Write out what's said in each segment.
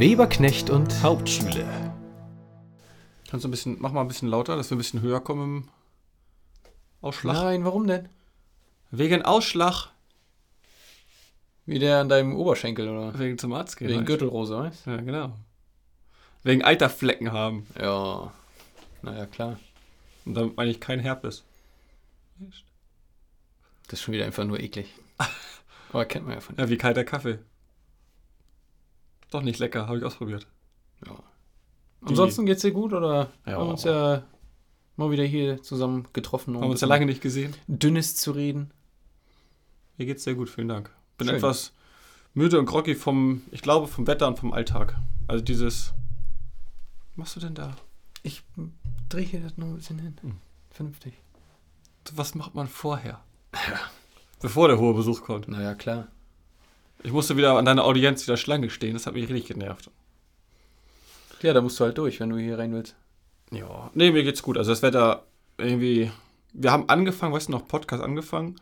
Weberknecht und Hauptschule. Kannst du ein bisschen, mach mal ein bisschen lauter, dass wir ein bisschen höher kommen im Ausschlag. Nein, warum denn? Wegen Ausschlag. Wie der an deinem Oberschenkel oder? Wegen zum Arzt gehen. Wegen. Gürtelrose, weißt Ja, genau. Wegen Eiterflecken haben. Ja. Naja, klar. Und damit meine ich kein Herpes. Das ist schon wieder einfach nur eklig. Aber kennt man ja von Ja, wie kalter Kaffee. Doch nicht lecker, habe ich ausprobiert. Ja. Ansonsten geht's dir gut oder Ja. haben wir uns ja mal wieder hier zusammen getroffen, um Haben uns ja lange nicht gesehen. Dünnes zu reden? Mir geht's sehr gut, vielen Dank. Bin Schön. etwas müde und groggy vom, ich glaube, vom Wetter und vom Alltag. Also dieses. Was machst du denn da? Ich drehe hier das noch ein bisschen hin. Hm. Vernünftig. Was macht man vorher? Bevor der hohe Besuch kommt. Naja, klar. Ich musste wieder an deiner Audienz wieder Schlange stehen. Das hat mich richtig genervt. Ja, da musst du halt durch, wenn du hier rein willst. Ja. Nee, mir geht's gut. Also das Wetter irgendwie. Wir haben angefangen, weißt du noch, Podcast angefangen.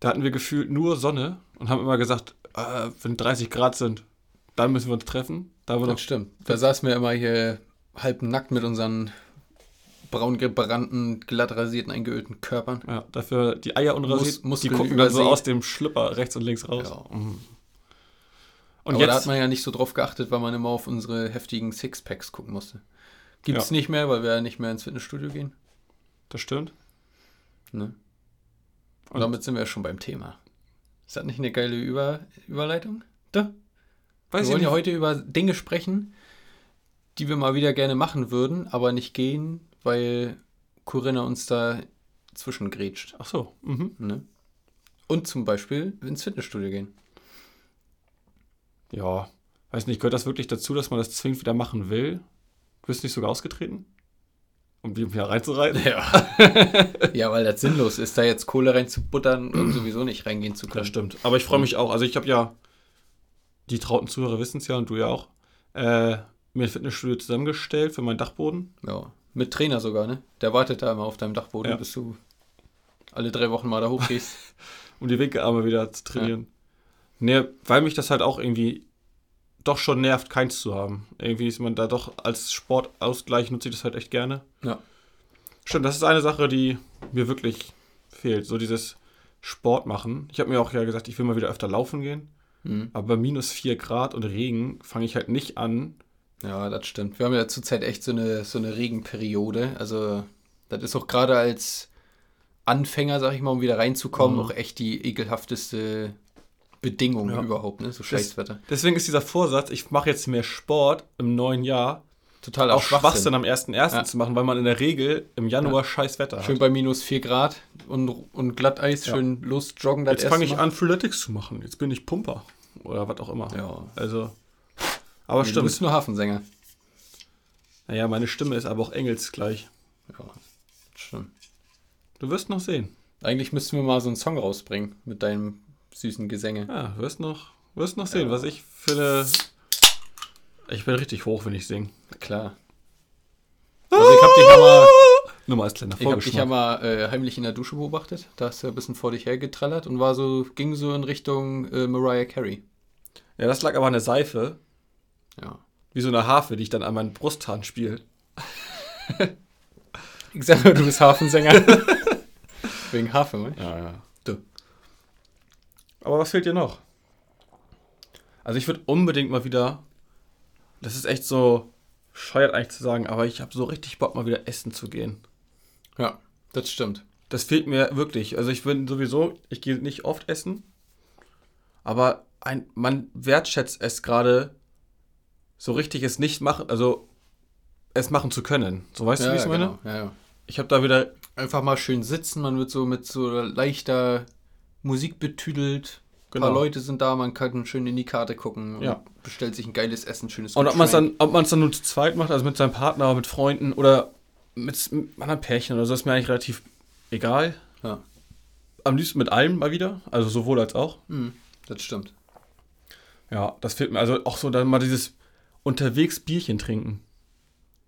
Da hatten wir gefühlt nur Sonne und haben immer gesagt, äh, wenn 30 Grad sind, dann müssen wir uns treffen. Da Das stimmt. Da saßen wir immer hier halb nackt mit unseren braun gebrannten, glatt rasierten, eingeölten Körpern. Ja, dafür die Eier unrasiert, Mus- die gucken dann so aus dem Schlüpper rechts und links raus. Ja. Mhm. Und Aber da hat jetzt, man ja nicht so drauf geachtet, weil man immer auf unsere heftigen Sixpacks gucken musste. Gibt's Ja. nicht mehr, weil wir ja nicht mehr ins Fitnessstudio gehen. das stimmt. Ne? Und damit sind wir ja schon beim Thema. Ist das nicht eine geile Über Überleitung? Da. Weiß wir wollen ja heute über Dinge sprechen, die wir mal wieder gerne machen würden, aber nicht gehen, weil Corinna uns da zwischengrätscht. Ach so. Mhm. Ne? Und zum Beispiel ins Fitnessstudio gehen. Ja, weiß nicht, gehört das wirklich dazu, dass man das zwingend wieder machen will? Du bist nicht sogar ausgetreten? Um die wieder reinzureiten? Ja. ja, weil das sinnlos ist, da jetzt Kohle reinzubuttern und sowieso nicht reingehen zu können. Das stimmt. Aber ich freue mich auch. Also ich habe ja, die trauten Zuhörer wissen es ja und du ja auch, äh, mir ein Fitnessstudio zusammengestellt für meinen Dachboden. Ja. Mit Trainer sogar, ne? Der wartet da immer auf deinem Dachboden, Ja. bis du alle drei Wochen mal da hochgehst. um die Winkelarme wieder zu trainieren. Nee, weil mich das halt auch irgendwie doch schon nervt, keins zu haben. Irgendwie ist man da doch als Sportausgleich nutze ich das halt echt gerne. ja. Stimmt, das ist eine Sache, die mir wirklich fehlt. So dieses Sport machen. Ich habe mir auch ja gesagt, ich will mal wieder öfter laufen gehen. Mhm. Aber bei minus 4 Grad und Regen fange ich halt nicht an. Ja, das stimmt. Wir haben ja zurzeit echt so eine, so eine Regenperiode. Also, das ist auch gerade als Anfänger, sag ich mal, um wieder reinzukommen, Mhm. auch echt die ekelhafteste Bedingung Ja. überhaupt, ne? So Scheißwetter. Deswegen ist dieser Vorsatz, ich mache jetzt mehr Sport im neuen Jahr, Total auch Schwachsinn am 1.1. Ja. zu machen, weil man in der Regel im Januar scheiß Wetter Schön hat. bei minus 4 Grad und, und Glatteis, Ja. schön losjoggen. Jetzt fange ich an, Freeletics zu machen. Jetzt bin ich Pumper. Oder was auch immer. Ja. Also. Aber Nee, Du stimmt. bist nur Hafensänger. Naja, meine Stimme ist aber auch engelsgleich. Ja, stimmt. Du wirst noch sehen. Eigentlich müssten wir mal so einen Song rausbringen mit deinem süßen Gesänge. Ja, du wirst noch, wirst noch sehen, Ja. was ich für eine. Ich bin richtig hoch, wenn ich singe. Klar. Also ich hab dich ja mal, Nur mal als kleiner ich hab dich ja mal äh, heimlich in der Dusche beobachtet. Da hast du ein bisschen vor dich hergetrallert und war so, ging so in Richtung äh, Mariah Carey. Ja, das lag aber an der Seife. Ja. Wie so eine Harfe, die ich dann an meinen Brusthahn spiele. Ich sag mal, du bist Hafensänger. Wegen Hafen, ne? Ja, ja. Du. Aber was fehlt dir noch? Also ich würde unbedingt mal wieder. Das ist echt so scheuert eigentlich zu sagen, aber ich habe so richtig Bock, mal wieder essen zu gehen. Ja, das stimmt. Das fehlt mir wirklich. Also ich bin sowieso, ich gehe nicht oft essen, aber ein, man wertschätzt es gerade so richtig es nicht machen, also es machen zu können. So weißt du, wie ich es meine? genau. Ja, ja. Ich habe da wieder, Einfach mal schön sitzen, man wird so mit so leichter Musik betüdelt. Ein Genau. paar Leute sind da, man kann schön in die Karte gucken und Ja. bestellt sich ein geiles Essen, schönes und ob man es dann, ob man es dann nur zu zweit macht, also mit seinem Partner, mit Freunden oder mit, mit anderen Pärchen oder so, ist mir eigentlich relativ egal. Ja. Am liebsten mit allem mal wieder, also sowohl als auch. Mhm, das stimmt. Ja, das fehlt mir. Also auch so dann mal dieses unterwegs Bierchen trinken.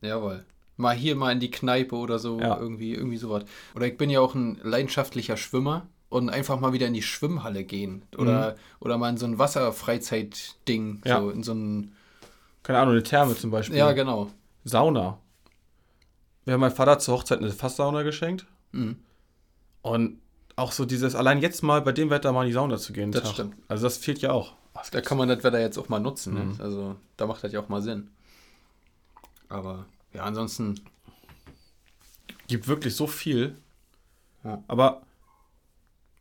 Jawohl. Mal hier, mal in die Kneipe oder so, Ja. irgendwie, irgendwie sowas. Oder ich bin ja auch ein leidenschaftlicher Schwimmer und einfach mal wieder in die Schwimmhalle gehen. Oder, oder mal in so ein Wasserfreizeit-Ding, Ja. so in so ein Keine Ahnung, eine Therme zum Beispiel. Ja, genau. Sauna. Wir haben meinem Vater zur Hochzeit eine Fasssauna geschenkt. Mhm. Und auch so dieses, allein jetzt mal bei dem Wetter mal in die Sauna zu gehen. Das Tag. stimmt. Also das fehlt ja auch. Da kann man das Wetter jetzt auch mal nutzen. Mhm. Ne? Also da macht das ja auch mal Sinn. Aber ja, ansonsten, Gibt wirklich so viel. Ja. Aber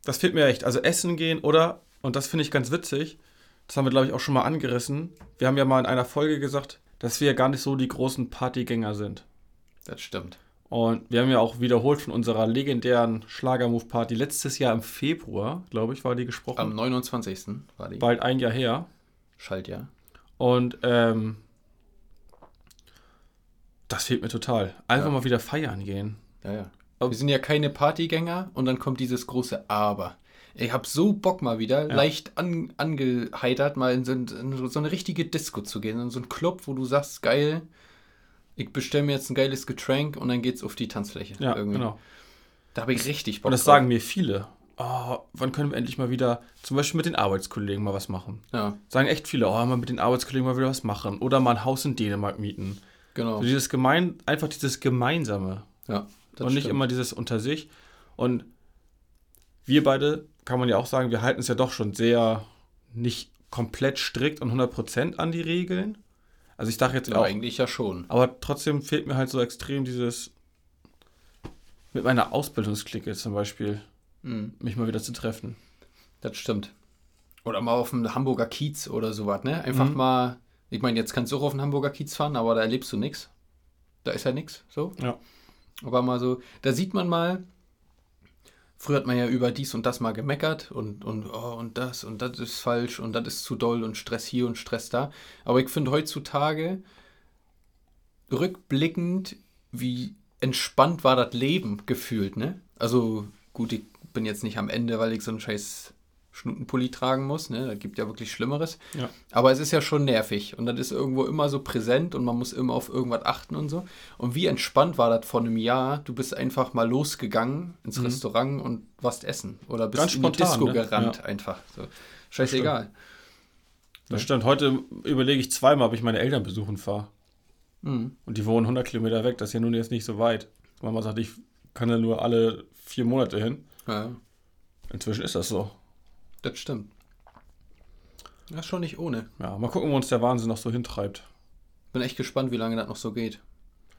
das fehlt mir echt. Also essen gehen oder, und das finde ich ganz witzig, das haben wir, glaube ich, auch schon mal angerissen. Wir haben ja mal in einer Folge gesagt, dass wir ja gar nicht so die großen Partygänger sind. das stimmt. Und wir haben ja auch wiederholt von unserer legendären Schlagermove-Party letztes Jahr im Februar, glaube ich, war die gesprochen. Am 29. war die Bald ein Jahr her. Schaltjahr. Und ähm, das fehlt mir total. Einfach Ja. mal wieder feiern gehen. Ja, ja. Aber wir sind ja keine Partygänger und dann kommt dieses große Aber. Ich hab so Bock mal wieder, Ja. leicht an, angeheitert, mal in so, in so eine richtige Disco zu gehen, in so einen Club, wo du sagst, geil, ich bestelle mir jetzt ein geiles Getränk und dann geht's auf die Tanzfläche. Ja, irgendwie. genau. Da habe ich richtig Bock Und das drauf. sagen mir viele. Oh, wann können wir endlich mal wieder, zum Beispiel mit den Arbeitskollegen mal was machen? Ja, Sagen echt viele, oh, mal mit den Arbeitskollegen mal wieder was machen. Oder mal ein Haus in Dänemark mieten. genau. So dieses gemein, einfach dieses Gemeinsame. Ja, das und nicht stimmt. immer dieses unter sich. Und wir beide, kann man ja auch sagen, wir halten es ja doch schon sehr nicht komplett strikt und 100% an die Regeln. Also ich dachte jetzt Ja, auch, eigentlich ja schon. aber trotzdem fehlt mir halt so extrem dieses mit meiner Ausbildungsklicke zum Beispiel, Mhm. mich mal wieder zu treffen. Das stimmt. Oder mal auf dem Hamburger Kiez oder sowas, ne? Einfach Mhm. mal, ich meine, jetzt kannst du auch auf den Hamburger Kiez fahren, aber da erlebst du nichts. Da ist ja nichts, so. Ja. Aber mal so, da sieht man mal, früher hat man ja über dies und das mal gemeckert und, und, oh, und das und das ist falsch und das ist zu doll und Stress hier und Stress da. Aber ich finde heutzutage rückblickend, wie entspannt war das Leben gefühlt, ne? Also gut, ich bin jetzt nicht am Ende, weil ich so einen scheiß Schnutenpulli tragen muss, ne? Da gibt ja wirklich Schlimmeres. Ja. Aber es ist ja schon nervig und das ist irgendwo immer so präsent und man muss immer auf irgendwas achten und so. Und wie entspannt war das vor einem Jahr? Du bist einfach mal losgegangen ins Restaurant und warst essen oder bist Ganz in die Disco ne? gerannt Ja. einfach. So. Scheißegal. Das stimmt. Heute überlege ich zweimal, ob ich meine Eltern besuchen fahre. Mhm. Und die wohnen 100 Kilometer weg. Das ist ja nun jetzt nicht so weit. Mama sagt, ich kann ja nur alle vier Monate hin. Ja, Inzwischen ist das so. Das stimmt. Das ist schon nicht ohne. Ja, mal gucken, wo uns der Wahnsinn noch so hintreibt. Bin echt gespannt, wie lange das noch so geht.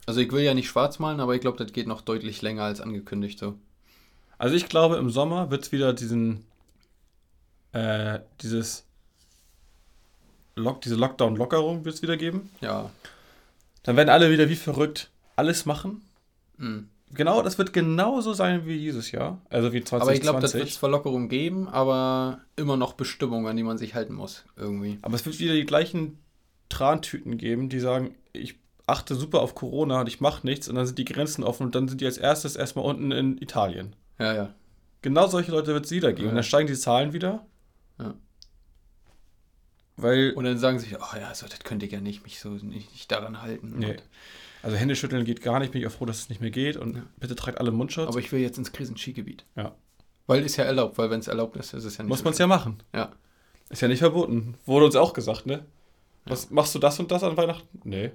Also ich will ja nicht schwarz malen, aber ich glaube, das geht noch deutlich länger als angekündigt so. Also ich glaube, im Sommer wird es wieder diesen, äh, dieses Lock, diese Lockdown-Lockerung wird es wieder geben. Ja. Dann werden alle wieder wie verrückt alles machen. Mhm. Genau, das wird genauso sein wie dieses Jahr. Also wie 2020. Aber ich glaube, das wird zwar Lockerung geben, aber immer noch Bestimmungen, an die man sich halten muss. Irgendwie. Aber es wird wieder die gleichen Trantüten geben, die sagen, ich achte super auf Corona und ich mache nichts und dann sind die Grenzen offen und dann sind die als erstes erstmal unten in Italien. Ja, ja. Genau solche Leute wird es wieder geben. Ja. Und dann steigen die Zahlen wieder. Ja. Weil, Und dann sagen sie, oh ja, so, das könnte ich ja nicht, mich so nicht, nicht daran halten. Nee. Also Händeschütteln geht gar nicht, bin ich auch froh, dass es nicht mehr geht. Und Ja. bitte tragt alle Mundschutz. aber ich will jetzt ins Krisenskigebiet. Ja. Weil ist ja erlaubt, weil wenn es erlaubt ist, ist es ja nicht Muss man es ja machen. Ja. Ist ja nicht verboten. Wurde uns auch gesagt, ne? Was, Machst du das und das an Weihnachten? Nee.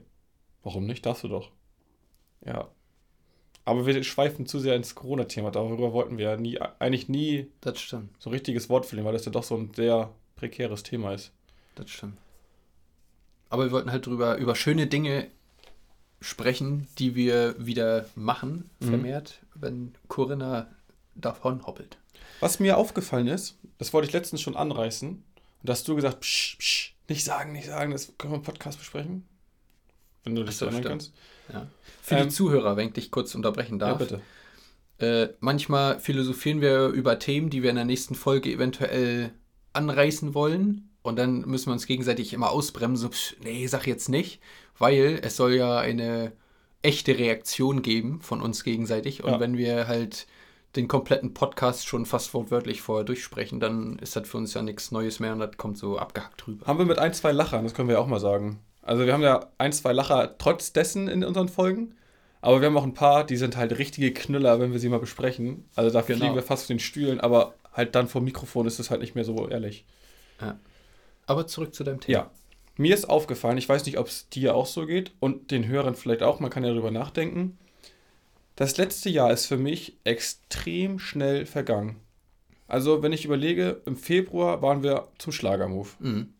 Warum nicht? Darfst du doch. Ja. Aber wir schweifen zu sehr ins Corona-Thema. Darüber wollten wir ja nie, eigentlich nie Das stimmt, so ein richtiges Wort verlieren, weil das ja doch so ein sehr prekäres Thema ist. das stimmt. Aber wir wollten halt drüber, über schöne Dinge sprechen, die wir wieder machen, Mhm. vermehrt, wenn Corinna davon hoppelt. Was mir aufgefallen ist, das wollte ich letztens schon anreißen, und da hast du gesagt, psch, psch, nicht sagen, nicht sagen, das können wir im Podcast besprechen. Wenn du dich Ach so, erinnern kannst. Ja. Für Ähm, die Zuhörer, wenn ich dich kurz unterbrechen Ja, darf. bitte. Äh, manchmal philosophieren wir über Themen, die wir in der nächsten Folge eventuell anreißen wollen. Und dann müssen wir uns gegenseitig immer ausbremsen. So, psch, nee, sag jetzt nicht. Weil es soll ja eine echte Reaktion geben von uns gegenseitig. Und Ja. wenn wir halt den kompletten Podcast schon fast wortwörtlich vorher durchsprechen, dann ist das für uns ja nichts Neues mehr und das kommt so abgehackt rüber. Haben wir mit ein, zwei Lachern, das können wir ja auch mal sagen. Also wir haben ja ein, zwei Lacher trotz dessen in unseren Folgen. Aber wir haben auch ein paar, die sind halt richtige Knüller, wenn wir sie mal besprechen. Also da Genau. fliegen wir fast von den Stühlen, aber halt dann vom Mikrofon ist es halt nicht mehr so ehrlich. Aber zurück zu deinem Thema. Ja. mir ist aufgefallen, ich weiß nicht, ob es dir auch so geht und den Hörern vielleicht auch, man kann ja darüber nachdenken. Das letzte Jahr ist für mich extrem schnell vergangen. Also, wenn ich überlege, im Februar waren wir zum Schlagermove. Mhm.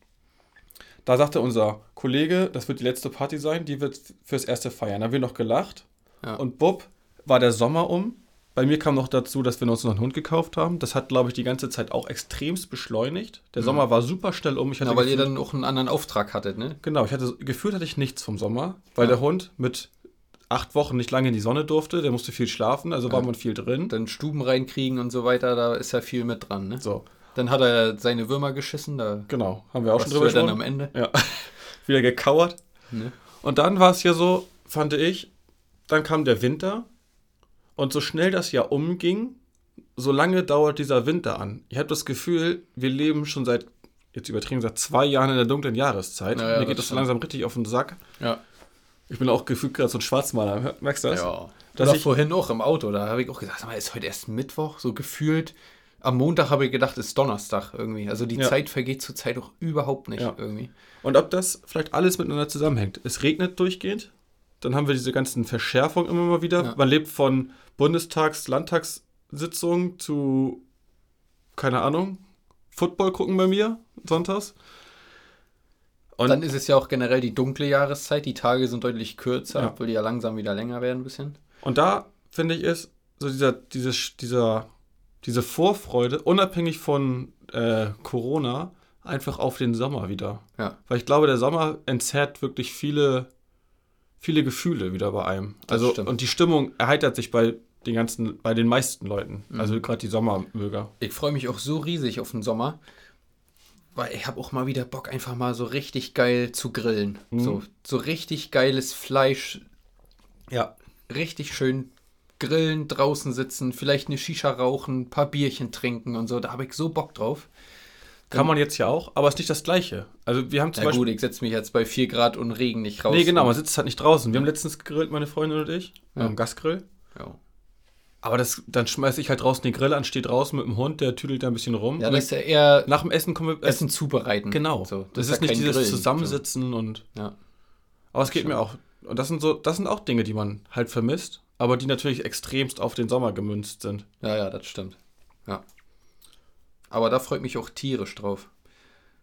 Da sagte unser Kollege, das wird die letzte Party sein, die wird fürs erste feiern. Da haben wir noch gelacht. Ja. Und Bub war der Sommer um. Bei mir kam noch dazu, dass wir uns noch einen Hund gekauft haben. Das hat, glaube ich, die ganze Zeit auch extremst beschleunigt. Der Sommer war super schnell um. Ich hatte Ja, weil ihr gefühlt- dann auch einen anderen Auftrag hattet, ne? Genau, ich hatte gefühlt hatte ich nichts vom Sommer, weil Ja. der Hund mit acht Wochen nicht lange in die Sonne durfte. Der musste viel schlafen, also war man viel drin. Dann Stuben reinkriegen und so weiter, da ist ja viel mit dran, ne? So, Dann hat er seine Würmer geschissen, da genau, haben wir auch schon drüber ja dann gesprochen. am Ende. Ja, wieder gekauert. Ne? Und dann war es ja so, fand ich, dann kam der Winter und so schnell das Jahr umging, so lange dauert dieser Winter an. Ich habe das Gefühl, wir leben schon seit, jetzt übertrieben, seit zwei Jahren in der dunklen Jahreszeit. Ja, ja, Mir geht das das so langsam richtig auf den Sack. Ja. Ich bin auch gefühlt gerade so ein Schwarzmaler. Merkst du das? Ja. Oder ich- vorhin auch im Auto, da habe ich auch gesagt, sag mal, ist heute erst Mittwoch? So gefühlt. Am Montag habe ich gedacht, ist Donnerstag irgendwie. Also die Ja. Zeit vergeht zurzeit auch überhaupt nicht Ja. irgendwie. Und ob das vielleicht alles miteinander zusammenhängt. Es regnet durchgehend, dann haben wir diese ganzen Verschärfungen immer mal wieder. Ja. Man lebt von Bundestags-, Landtagssitzungen zu, keine Ahnung, Football gucken bei mir sonntags. Und Dann ist es ja auch generell die dunkle Jahreszeit. Die Tage sind deutlich kürzer, Ja. obwohl die ja langsam wieder länger werden ein bisschen. Und da finde ich ist so dieser, dieses, dieser, diese Vorfreude, unabhängig von äh, Corona, einfach auf den Sommer wieder. Ja. Weil ich glaube, der Sommer entzerrt wirklich viele, viele Gefühle wieder bei einem. Also, und die Stimmung erheitert sich bei den ganzen, bei den meisten Leuten. Mhm. Also gerade die Sommermöger. Ich freue mich auch so riesig auf den Sommer, weil ich habe auch mal wieder Bock, einfach mal so richtig geil zu grillen. Mhm. So, so richtig geiles Fleisch, Ja. richtig schön grillen, draußen sitzen, vielleicht eine Shisha rauchen, ein paar Bierchen trinken und so. Da habe ich so Bock drauf. Kann man jetzt ja auch, aber ist nicht das Gleiche. Also wir haben zum Na Beispiel. gut, ich setze mich jetzt bei 4 Grad und Regen nicht raus. nee, genau, man sitzt halt nicht draußen. Wir haben letztens gegrillt, meine Freundin und ich, Ja. am Gasgrill. Ja, Aber das, dann schmeiße ich halt draußen den Grill an, stehe draußen mit dem Hund, der tüdelt da ein bisschen rum. ja Und das ist ja eher nach dem Essen kommen wir Essen zubereiten. Genau. So, das, ja ist nicht kein dieses Grillen, Zusammensitzen und. So. Ja. Aber es geht mir auch. Und das sind so, das sind auch Dinge, die man halt vermisst, aber die natürlich extremst auf den Sommer gemünzt sind. Ja, ja, das stimmt. Ja. Aber da freut mich auch tierisch drauf.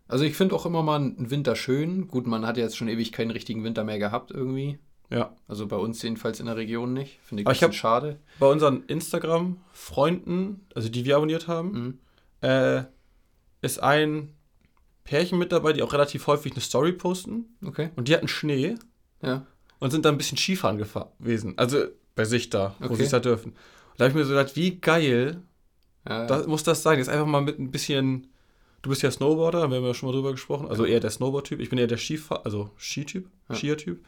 Also ich finde auch immer mal einen Winter schön. Gut, man hat jetzt schon ewig keinen richtigen Winter mehr gehabt irgendwie. Ja. Also bei uns jedenfalls in der Region nicht. Finde ich Aber ein ich bisschen hab- schade. Bei unseren Instagram-Freunden, also die wir abonniert haben, Mhm. äh, ist ein Pärchen mit dabei, die auch relativ häufig eine Story posten. Okay. Und die hatten Schnee Ja. und sind dann ein bisschen Skifahren gewesen. Also bei sich da, wo Okay. sie es da dürfen. Und da habe ich mir so gedacht, wie geil ja, das, muss das sein. Jetzt einfach mal mit ein bisschen. Du bist ja Snowboarder, wir haben ja schon mal drüber gesprochen. Also eher der Snowboard-Typ. Ich bin eher der Skifahr, also Skityp, Ja. Skier-Typ.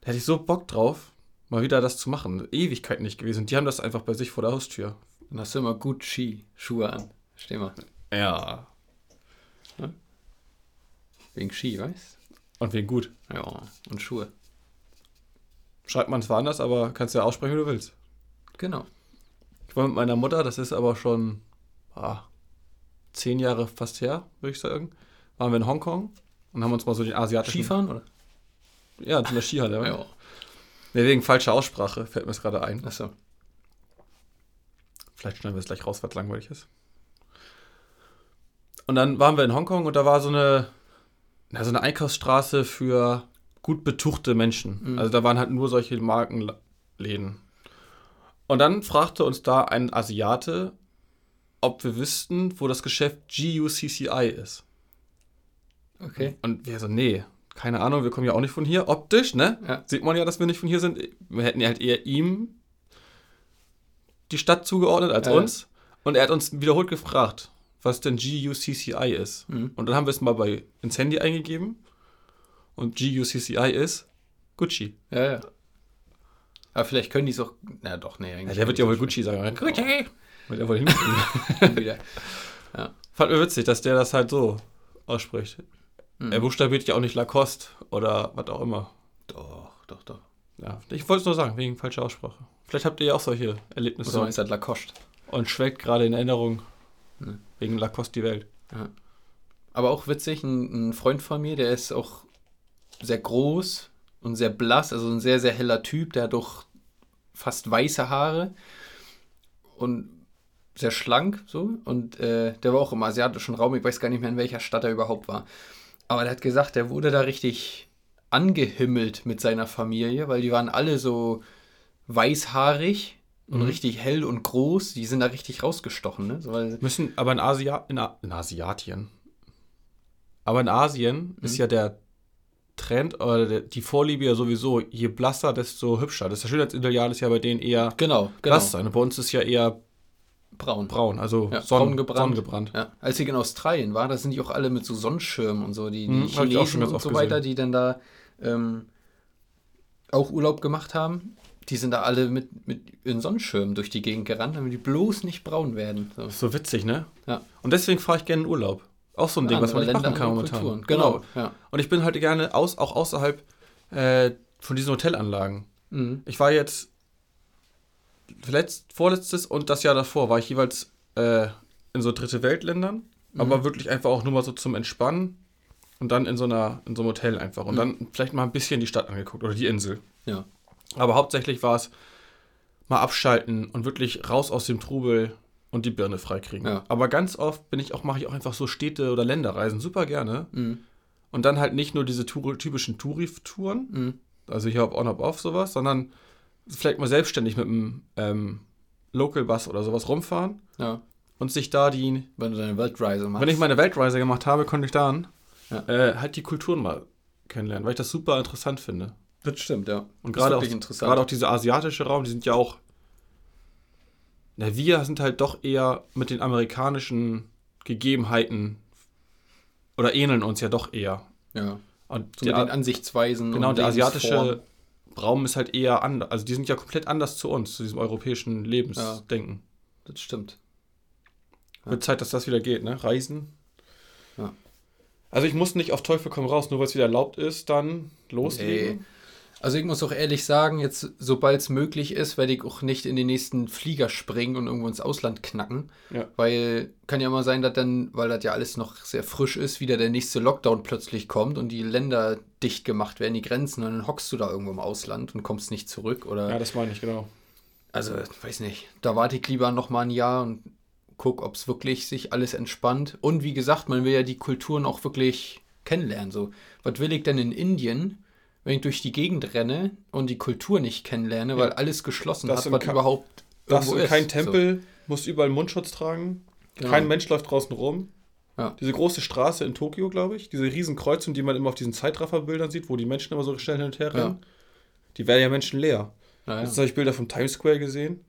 Da hätte ich so Bock drauf, mal wieder das zu machen. Ewigkeit nicht gewesen. Und die haben das einfach bei sich vor der Haustür. Dann hast du immer gut Ski-Schuhe an. Steh mal. Ja. Wegen Ski, weißt Und wegen gut. Ja. Und Schuhe. Schreibt man zwar anders, aber kannst ja aussprechen, wie du willst. Genau. War mit meiner Mutter, das ist aber schon ah, zehn Jahre fast her, würde ich sagen. Waren wir in Hongkong und haben uns mal so den asiatischen. Skifahren oder? Ja, in der Skihalle. Ja. Nee, wegen falscher Aussprache fällt mir das gerade ein. Achso. Vielleicht schneiden wir es gleich raus, was langweilig ist. Und dann waren wir in Hongkong und da war so eine, na, so eine Einkaufsstraße für gut betuchte Menschen. Mhm. Also da waren halt nur solche Markenläden. Und dann fragte uns da ein Asiate, ob wir wüssten, wo das Geschäft GUCCI ist. Okay. Und wir so, nee, keine Ahnung, wir kommen ja auch nicht von hier. Optisch, ne? Ja. Sieht man ja, dass wir nicht von hier sind. Wir hätten ja halt eher ihm die Stadt zugeordnet als ja. uns. Und er hat uns wiederholt gefragt, was denn GUCCI ist. Mhm. Und dann haben wir es mal bei ins Handy eingegeben. Und GUCCI ist Gucci. Ja, ja. Aber vielleicht können die es auch. Na doch, nee, Ja, eigentlich. der wird ja wohl Gucci sagen. Gucci! Wird er wohl hinkriegen. wieder. Fand mir witzig, dass der das halt so ausspricht. Mhm. Er buchstabiert ja auch nicht Lacoste oder was auch immer. Doch, doch, doch. Ja, ich wollte es nur sagen, wegen falscher Aussprache. Vielleicht habt ihr ja auch solche Erlebnisse So ist das Lacoste. und schwelgt gerade in Erinnerung Ne. wegen Lacoste die Welt. Aber auch witzig, ein, ein Freund von mir, der ist auch sehr groß und sehr blass, also ein sehr, sehr heller Typ, der hat doch fast weiße Haare und sehr schlank so und äh, der war auch im asiatischen Raum, ich weiß gar nicht mehr in welcher Stadt er überhaupt war. Aber der hat gesagt, der wurde da richtig angehimmelt mit seiner Familie, weil die waren alle so weißhaarig und Mhm. richtig hell und groß. Die sind da richtig rausgestochen, ne? So, Müssen, aber in, Asia, in, A- in Asiatien. Aber in Asien ist ja der Trend oder der, die Vorliebe ja sowieso, je blasser, desto hübscher. Das Schönheitsideal ist ja bei denen eher genau, genau. blass sein. Und bei uns ist ja eher Braun. braun, also Ja, Sonnen, braun gebrannt. sonnengebrannt. Ja. Als ich in Australien war, da sind die auch alle mit so Sonnenschirmen und so, die, die Hm, Chinesen und so weiter, gesehen. die dann da ähm, auch Urlaub gemacht haben. Die sind da alle mit, mit ihren Sonnenschirmen durch die Gegend gerannt, damit die bloß nicht braun werden. So. So witzig, ne? Ja. Und deswegen fahre ich gerne in Urlaub. Auch so ein Ding, was man nicht Andere machen kann momentan. Kulturen. Genau. Ja. Und ich bin halt gerne aus, auch außerhalb äh, von diesen Hotelanlagen. Mhm. Ich war jetzt letzt, vorletztes und das Jahr davor war ich jeweils äh, in so dritte Weltländern, Mhm. aber wirklich einfach auch nur mal so zum Entspannen und dann in so einer in so einem Hotel einfach und Mhm. dann vielleicht mal ein bisschen die Stadt angeguckt oder die Insel. ja. Aber hauptsächlich war es mal abschalten und wirklich raus aus dem Trubel und die Birne freikriegen. Ja. Aber ganz oft bin ich auch mache ich auch einfach so Städte oder Länderreisen super gerne Mhm. und dann halt nicht nur diese Tour typischen Touri-Touren, Mhm. also hier on up off sowas, sondern vielleicht mal selbstständig mit einem ähm, Local Bus oder sowas rumfahren ja. und sich da die, Wenn du deine Weltreise machst. wenn ich meine Weltreise gemacht habe, konnte ich dann Ja. äh, halt die Kulturen mal kennenlernen, weil ich das super interessant finde. das stimmt, ja. Und gerade auch, auch dieser asiatische Raum, die sind ja auch, na, wir sind halt doch eher mit den amerikanischen Gegebenheiten oder ähneln uns ja doch eher. ja. Und So der- mit den Ansichtsweisen Genau, und der asiatische Raum ist halt eher anders. Also die sind ja komplett anders zu uns, zu diesem europäischen Lebensdenken. Das stimmt. Ja. Wird Zeit, dass das wieder geht, ne? Reisen. Ja. Also ich muss nicht auf Teufel komm raus, nur weil es wieder erlaubt ist, dann loslegen. Nee. Also ich muss auch ehrlich sagen, jetzt sobald es möglich ist, werde ich auch nicht in den nächsten Flieger springen und irgendwo ins Ausland knacken. Ja. Weil kann ja mal sein, dass dann, weil das ja alles noch sehr frisch ist, wieder der nächste Lockdown plötzlich kommt und die Länder dicht gemacht werden, die Grenzen, und dann hockst du da irgendwo im Ausland und kommst nicht zurück. Oder Ja, das meine ich, genau. also, weiß nicht. Da warte ich lieber noch mal ein Jahr und guck, ob es wirklich sich alles entspannt. Und wie gesagt, man will ja die Kulturen auch wirklich kennenlernen. So, was will ich denn in Indien, wenn ich durch die Gegend renne und die Kultur nicht kennenlerne, weil alles geschlossen Das hat, was überhaupt Das irgendwo und kein ist. Tempel, musst überall Mundschutz tragen. Genau. Kein Mensch läuft draußen rum. Ja. Diese große Straße in Tokio, glaube ich, diese riesen Kreuzung, die man immer auf diesen Zeitrafferbildern sieht, wo die Menschen immer so schnell hin und her Ja. rennen, die werden ja menschenleer. So. Ja, Jetzt ja. habe ich Bilder vom Times Square gesehen.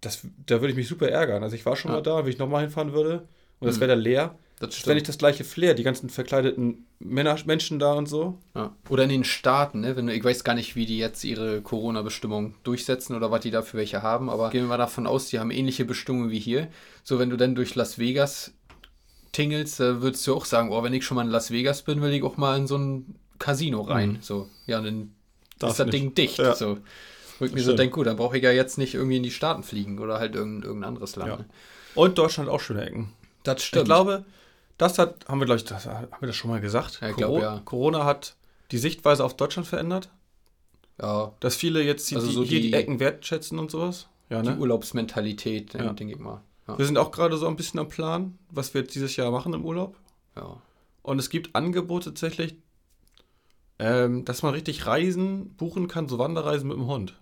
Das, da würde ich mich super ärgern. Also ich war schon Ja. mal da, wenn ich nochmal hinfahren würde. Und das Mhm. wäre da leer. Das stimmt. das gleiche Flair. Die ganzen verkleideten Männer, Menschen da und so. Ja. Oder in den Staaten, ne? Wenn du, ich weiß gar nicht, wie die jetzt ihre Corona-Bestimmungen durchsetzen oder was die da für welche haben, aber gehen wir mal davon aus, die haben ähnliche Bestimmungen wie hier. So, wenn du dann durch Las Vegas tingelst, da würdest du auch sagen, oh, wenn ich schon mal in Las Vegas bin, will ich auch mal in so ein Casino rein. Mhm. So, ja, dann Darf ist das nicht. Ding dicht. Ja. So. Wo ich mir so Stimmt. denke, gut, dann brauche ich ja jetzt nicht irgendwie in die Staaten fliegen oder halt irgendein, irgendein anderes Land. Ja. Ne? Und Deutschland auch schöne Ecken. Das Ich glaube, das hat, haben wir, glaube ich, das, haben wir das schon mal gesagt? Ja, ich glaub, Coro- ja. Corona hat die Sichtweise auf Deutschland verändert. ja, Dass viele jetzt die, Also die, so hier die, die- Ecken wertschätzen und sowas. Ja, die ne? Urlaubsmentalität, Ja. denke ich mal. Ja. Wir sind auch gerade so ein bisschen am Plan, was wir jetzt dieses Jahr machen im Urlaub. ja. Und es gibt Angebote tatsächlich, ähm, dass man richtig Reisen buchen kann, so Wanderreisen mit dem Hund.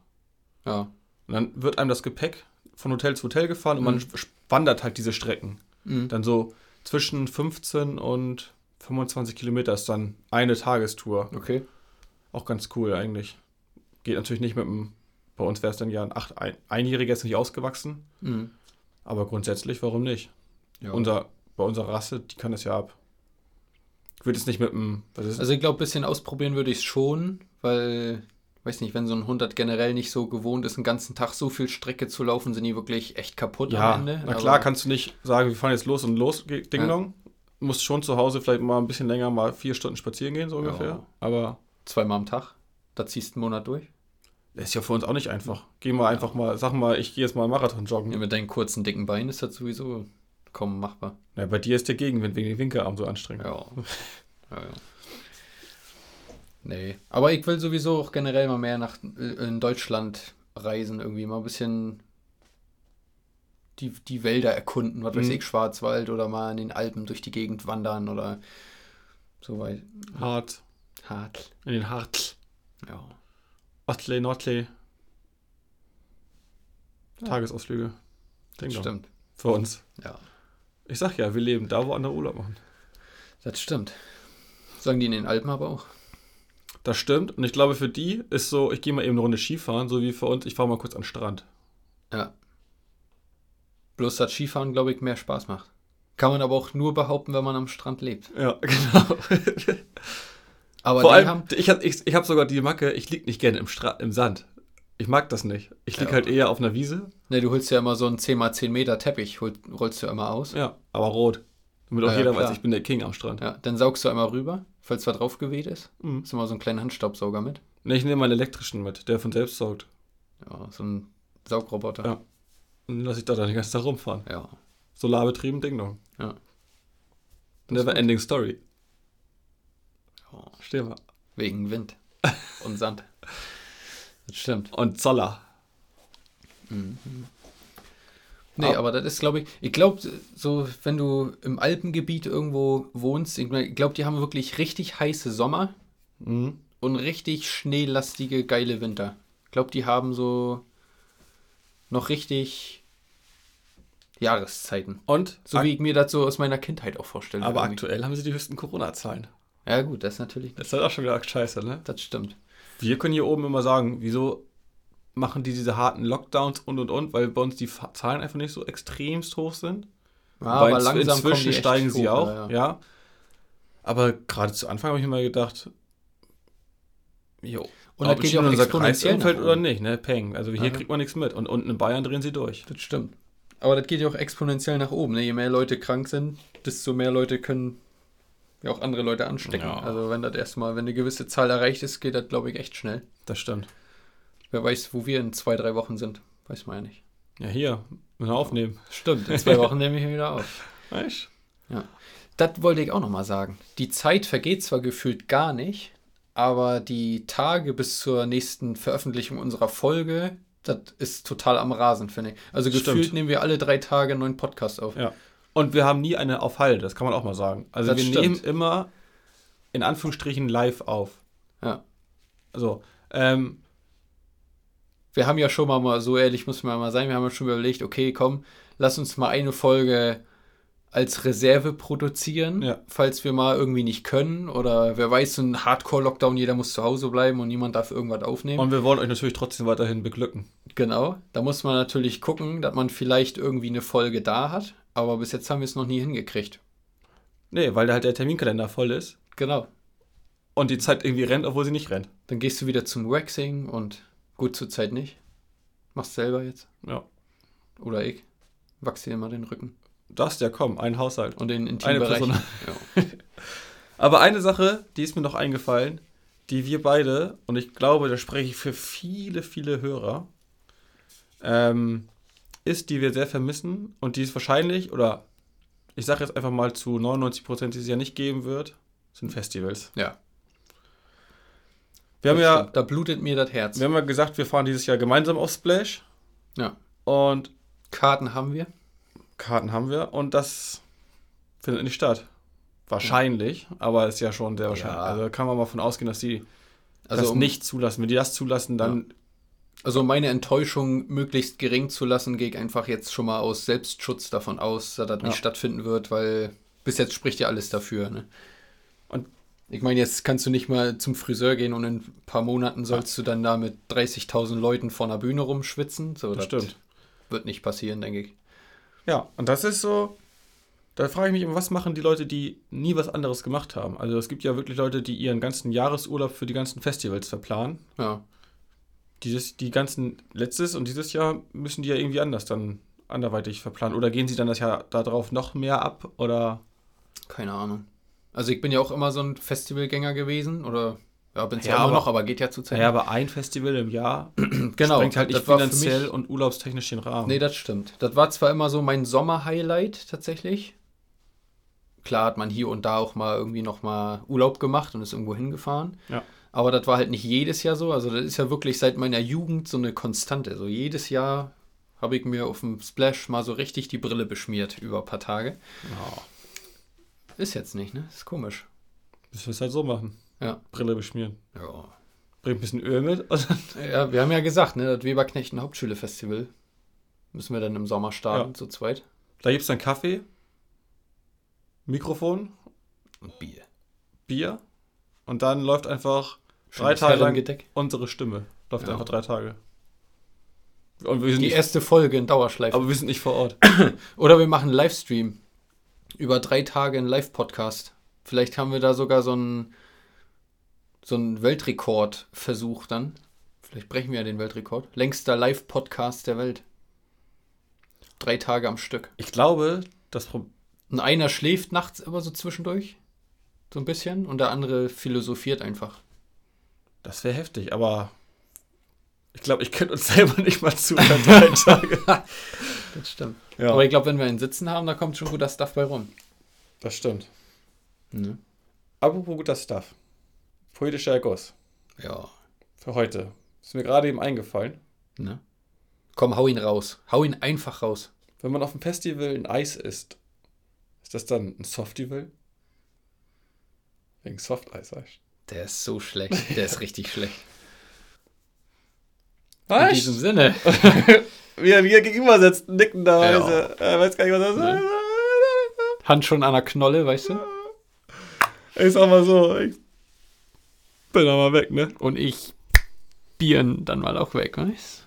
ja. Und dann wird einem das Gepäck von Hotel zu Hotel gefahren und Mhm. man sch- wandert halt diese Strecken. Mhm. Dann so zwischen 15 und 25 Kilometer ist dann eine Tagestour. Okay. Auch ganz cool eigentlich. Geht natürlich nicht mit dem, bei uns wäre es dann ja ein acht, ein, Einjähriger ist nicht ausgewachsen, Mhm. aber grundsätzlich, warum nicht? Ja. Unser, bei unserer Rasse, die kann das ja ab. Ich würde es nicht mit dem, was ist Also ich glaube, ein bisschen ausprobieren würde ich es schon, weil, weiß nicht, wenn so ein Hund das generell nicht so gewohnt ist, einen ganzen Tag so viel Strecke zu laufen, sind die wirklich echt kaputt Ja, am Ende. na Aber- klar kannst du nicht sagen, wir fahren jetzt los und los, Ding Ja. Dong. Du musst schon zu Hause vielleicht mal ein bisschen länger, mal vier Stunden spazieren gehen, so ungefähr. Ja. Aber Zweimal am Tag. Da ziehst du einen Monat durch. das ist ja für uns auch nicht einfach. Geh mal einfach mal, sag mal, ich gehe jetzt mal Marathon joggen. Ja, mit deinen kurzen, dicken Beinen ist das sowieso kaum machbar. Ja, bei dir ist der Gegenwind wegen dem Winkelarm so anstrengend. Ja. ja, ja. Nee. Aber ich will sowieso auch generell mal mehr nach äh, in Deutschland reisen, irgendwie mal ein bisschen die, die Wälder erkunden, was weiß Mhm. ich, Schwarzwald oder mal in den Alpen durch die Gegend wandern oder so weit. Hart. Hart. In den Hart. Ja. Ostley, Nordley. Ja. Tagesausflüge. Das Ding doch. stimmt. Für uns. Ja. Ich sag ja, wir leben da, wo andere Urlaub machen. Das stimmt. Sagen die in den Alpen aber auch. Das stimmt. Und ich glaube, für die ist so, ich gehe mal eben eine Runde Skifahren, so wie für uns, ich fahre mal kurz an den Strand. Ja. Bloß dass Skifahren, glaube ich, mehr Spaß macht. Kann man aber auch nur behaupten, wenn man am Strand lebt. Ja, genau. Aber Vor allem, haben. ich habe ich, ich hab sogar die Macke, ich lieg nicht gerne im, Stra im Sand. Ich mag das nicht. Ich lieg Ja. halt eher auf einer Wiese. Ne, du holst ja immer so einen 10x10 Meter Teppich, rollst du immer aus. Ja, aber rot. Damit auch ja, jeder klar. weiß, ich bin der King am Strand. Ja, dann saugst du einmal rüber, falls was drauf geweht ist. Mhm. Ist immer so ein kleiner Handstaubsauger mit. Ne, ich nehme meinen elektrischen mit, der von selbst saugt. Ja, so ein Saugroboter. Ja. Und den lasse ich da dann den ganzen Tag rumfahren. Ja. Solarbetrieben, Ding dong. Ja. Never ending story. ja. Steh mal. Wegen Wind und Sand. Das stimmt. Und Zoller. Nee, Aber- aber das ist, glaube ich, ich glaube, so, wenn du im Alpengebiet irgendwo wohnst, ich glaube, die haben wirklich richtig heiße Sommer Mhm. und richtig schneelastige, geile Winter. Ich glaube, die haben so noch richtig Jahreszeiten. Und? So wie ich mir das so aus meiner Kindheit auch vorstelle. aber irgendwie. aktuell haben sie die höchsten Corona-Zahlen. Ja, gut, das ist natürlich, Das ist halt auch schon wieder scheiße, ne? das stimmt. Wir können hier oben immer sagen, wieso machen die diese harten Lockdowns und und und, weil bei uns die Zahlen einfach nicht so extremst hoch sind. Ja, aber langsam inzwischen steigen sie hoch, auch, ja, ja. Aber gerade zu Anfang habe ich mir mal gedacht, jo, Und ob das geht ja auch unser Kreis fällt nach oder nicht, ne? Peng. Also hier Ja. kriegt man nichts mit. Und unten in Bayern drehen sie durch. Das stimmt. Aber das geht ja auch exponentiell nach oben. Ne? Je mehr Leute krank sind, desto mehr Leute können ja auch andere Leute anstecken. Ja. Also wenn das erstmal, wenn eine gewisse Zahl erreicht ist, geht das, glaube ich, echt schnell. Das stimmt. Wer weiß, wo wir in zwei, drei Wochen sind. Weiß man ja nicht. Ja, hier, müssen wir aufnehmen. Stimmt, in zwei Wochen nehme ich wieder auf. Weißt Das wollte ich auch nochmal sagen. Die Zeit vergeht zwar gefühlt gar nicht, aber die Tage bis zur nächsten Veröffentlichung unserer Folge, das ist total am Rasen, finde ich. Also Stimmt. gefühlt nehmen wir alle drei Tage einen neuen Podcast auf. Ja. Und wir haben nie eine auf Halde, das kann man auch mal sagen. Also Das wir stimmt. nehmen immer in Anführungsstrichen live auf. Ja. Also, ähm, Wir haben ja schon mal, mal so ehrlich muss man mal sein, wir haben ja schon überlegt, okay, komm, lass uns mal eine Folge als Reserve produzieren, Ja. falls wir mal irgendwie nicht können oder wer weiß, so ein Hardcore-Lockdown, jeder muss zu Hause bleiben und niemand darf irgendwas aufnehmen. und wir wollen euch natürlich trotzdem weiterhin beglücken. genau, da muss man natürlich gucken, dass man vielleicht irgendwie eine Folge da hat, aber bis jetzt haben wir es noch nie hingekriegt. Nee, weil da halt der Terminkalender voll ist Genau, und die Zeit irgendwie rennt, obwohl sie nicht rennt. dann gehst du wieder zum Waxing und gut zur Zeit nicht. Machst selber jetzt. Ja. Oder ich. Wachs dir immer den Rücken. Das, ja komm, ein Haushalt. Und den Eine Intimbereich. Person. Ja. Aber eine Sache, die ist mir noch eingefallen, die wir beide, und ich glaube, da spreche ich für viele, viele Hörer, ähm, ist, die wir sehr vermissen und die es wahrscheinlich, oder ich sage jetzt einfach mal zu 99 Prozent, die es ja nicht geben wird, sind Festivals. ja. Wir haben ja. Da blutet mir das Herz. wir haben ja gesagt, wir fahren dieses Jahr gemeinsam auf Splash Ja. und Karten haben wir. Karten haben wir und das findet nicht statt. Wahrscheinlich, aber ist ja schon sehr wahrscheinlich. Ja. Also kann man mal von ausgehen, dass die Also, das um, nicht zulassen. Wenn die das zulassen, dann also um meine Enttäuschung möglichst gering zu lassen, gehe ich einfach jetzt schon mal aus Selbstschutz davon aus, dass das nicht Ja. stattfinden wird, weil bis jetzt spricht ja alles dafür. Ne? Und- ich meine, jetzt kannst du nicht mal zum Friseur gehen und in ein paar Monaten sollst du dann da mit 30.000 Leuten vor einer Bühne rumschwitzen. So, Das stimmt. Wird nicht passieren, denke ich. Ja, und das ist so, da frage ich mich immer, was machen die Leute, die nie was anderes gemacht haben? Also es gibt ja wirklich Leute, die ihren ganzen Jahresurlaub für die ganzen Festivals verplanen. Ja. Dieses, die ganzen, letztes und dieses Jahr müssen die ja irgendwie anders dann anderweitig verplanen. Oder gehen sie dann das Jahr darauf noch mehr ab? Oder Keine Ahnung. Also ich bin ja auch immer so ein Festivalgänger gewesen oder ja, bin es Ja, ja, immer aber- noch, aber geht ja zurzeit. naja, aber ein Festival im Jahr genau. sprengt halt nicht finanziell mich- und urlaubstechnisch den Rahmen. Nee, das stimmt. Das war zwar immer so mein Sommer-Highlight tatsächlich. Klar hat man hier und da auch mal irgendwie noch mal Urlaub gemacht und ist irgendwo hingefahren. Ja. Aber das war halt nicht jedes Jahr so. Also das ist ja wirklich seit meiner Jugend so eine Konstante. So jedes Jahr habe ich mir auf dem Splash mal so richtig die Brille beschmiert über ein paar Tage. Ja. Ist jetzt nicht, ne? Ist komisch. Müssen wir es halt so machen. Ja. Brille beschmieren. Ja. Bring ein bisschen Öl mit. Ja, wir haben ja gesagt, ne, das Weberknechten Hauptschule-Festival müssen wir dann im Sommer starten, Ja. zu zweit. da gibt es dann Kaffee, Mikrofon, Und Bier. Bier. Und dann läuft einfach drei Tage lang Herrengedeck. unsere Stimme. Läuft Ja. einfach drei Tage. Und wir sind Die nicht, erste Folge in Dauerschleife. aber wir sind nicht vor Ort. Oder wir machen einen Livestream. Über drei Tage einen Live-Podcast. Vielleicht haben wir da sogar so einen, so einen Weltrekordversuch dann. Vielleicht brechen wir ja den Weltrekord. Längster Live-Podcast der Welt. Drei Tage am Stück. Ich glaube, das Problem. Und einer schläft nachts immer so zwischendurch. So ein bisschen. Und der andere philosophiert einfach. Das wäre heftig, aber ich glaube, ich könnte uns selber nicht mal zuhören. drei Tage. Das stimmt. Ja, Aber ich glaube, wenn wir einen Sitzen haben, da kommt schon guter Stuff bei rum. das stimmt. Ne? Apropos guter Stuff. Poetischer Erguss. Ja. Für heute. Ist mir gerade eben eingefallen. Ne? Komm, hau ihn raus. Hau ihn einfach raus. Wenn man auf dem Festival ein Eis isst, ist das dann ein Softival? Wegen Softeis, weißt Der ist so schlecht. Der ist richtig schlecht. Du? In diesem Sinne. Wie er mir gegenüber sitzt, nickenderweise. Ja. Er weiß gar nicht, was er sagt. Hand schon an der Knolle, weißt du? Ich sag mal so, ich bin aber weg, ne? Und ich Bieren dann mal auch weg, weißt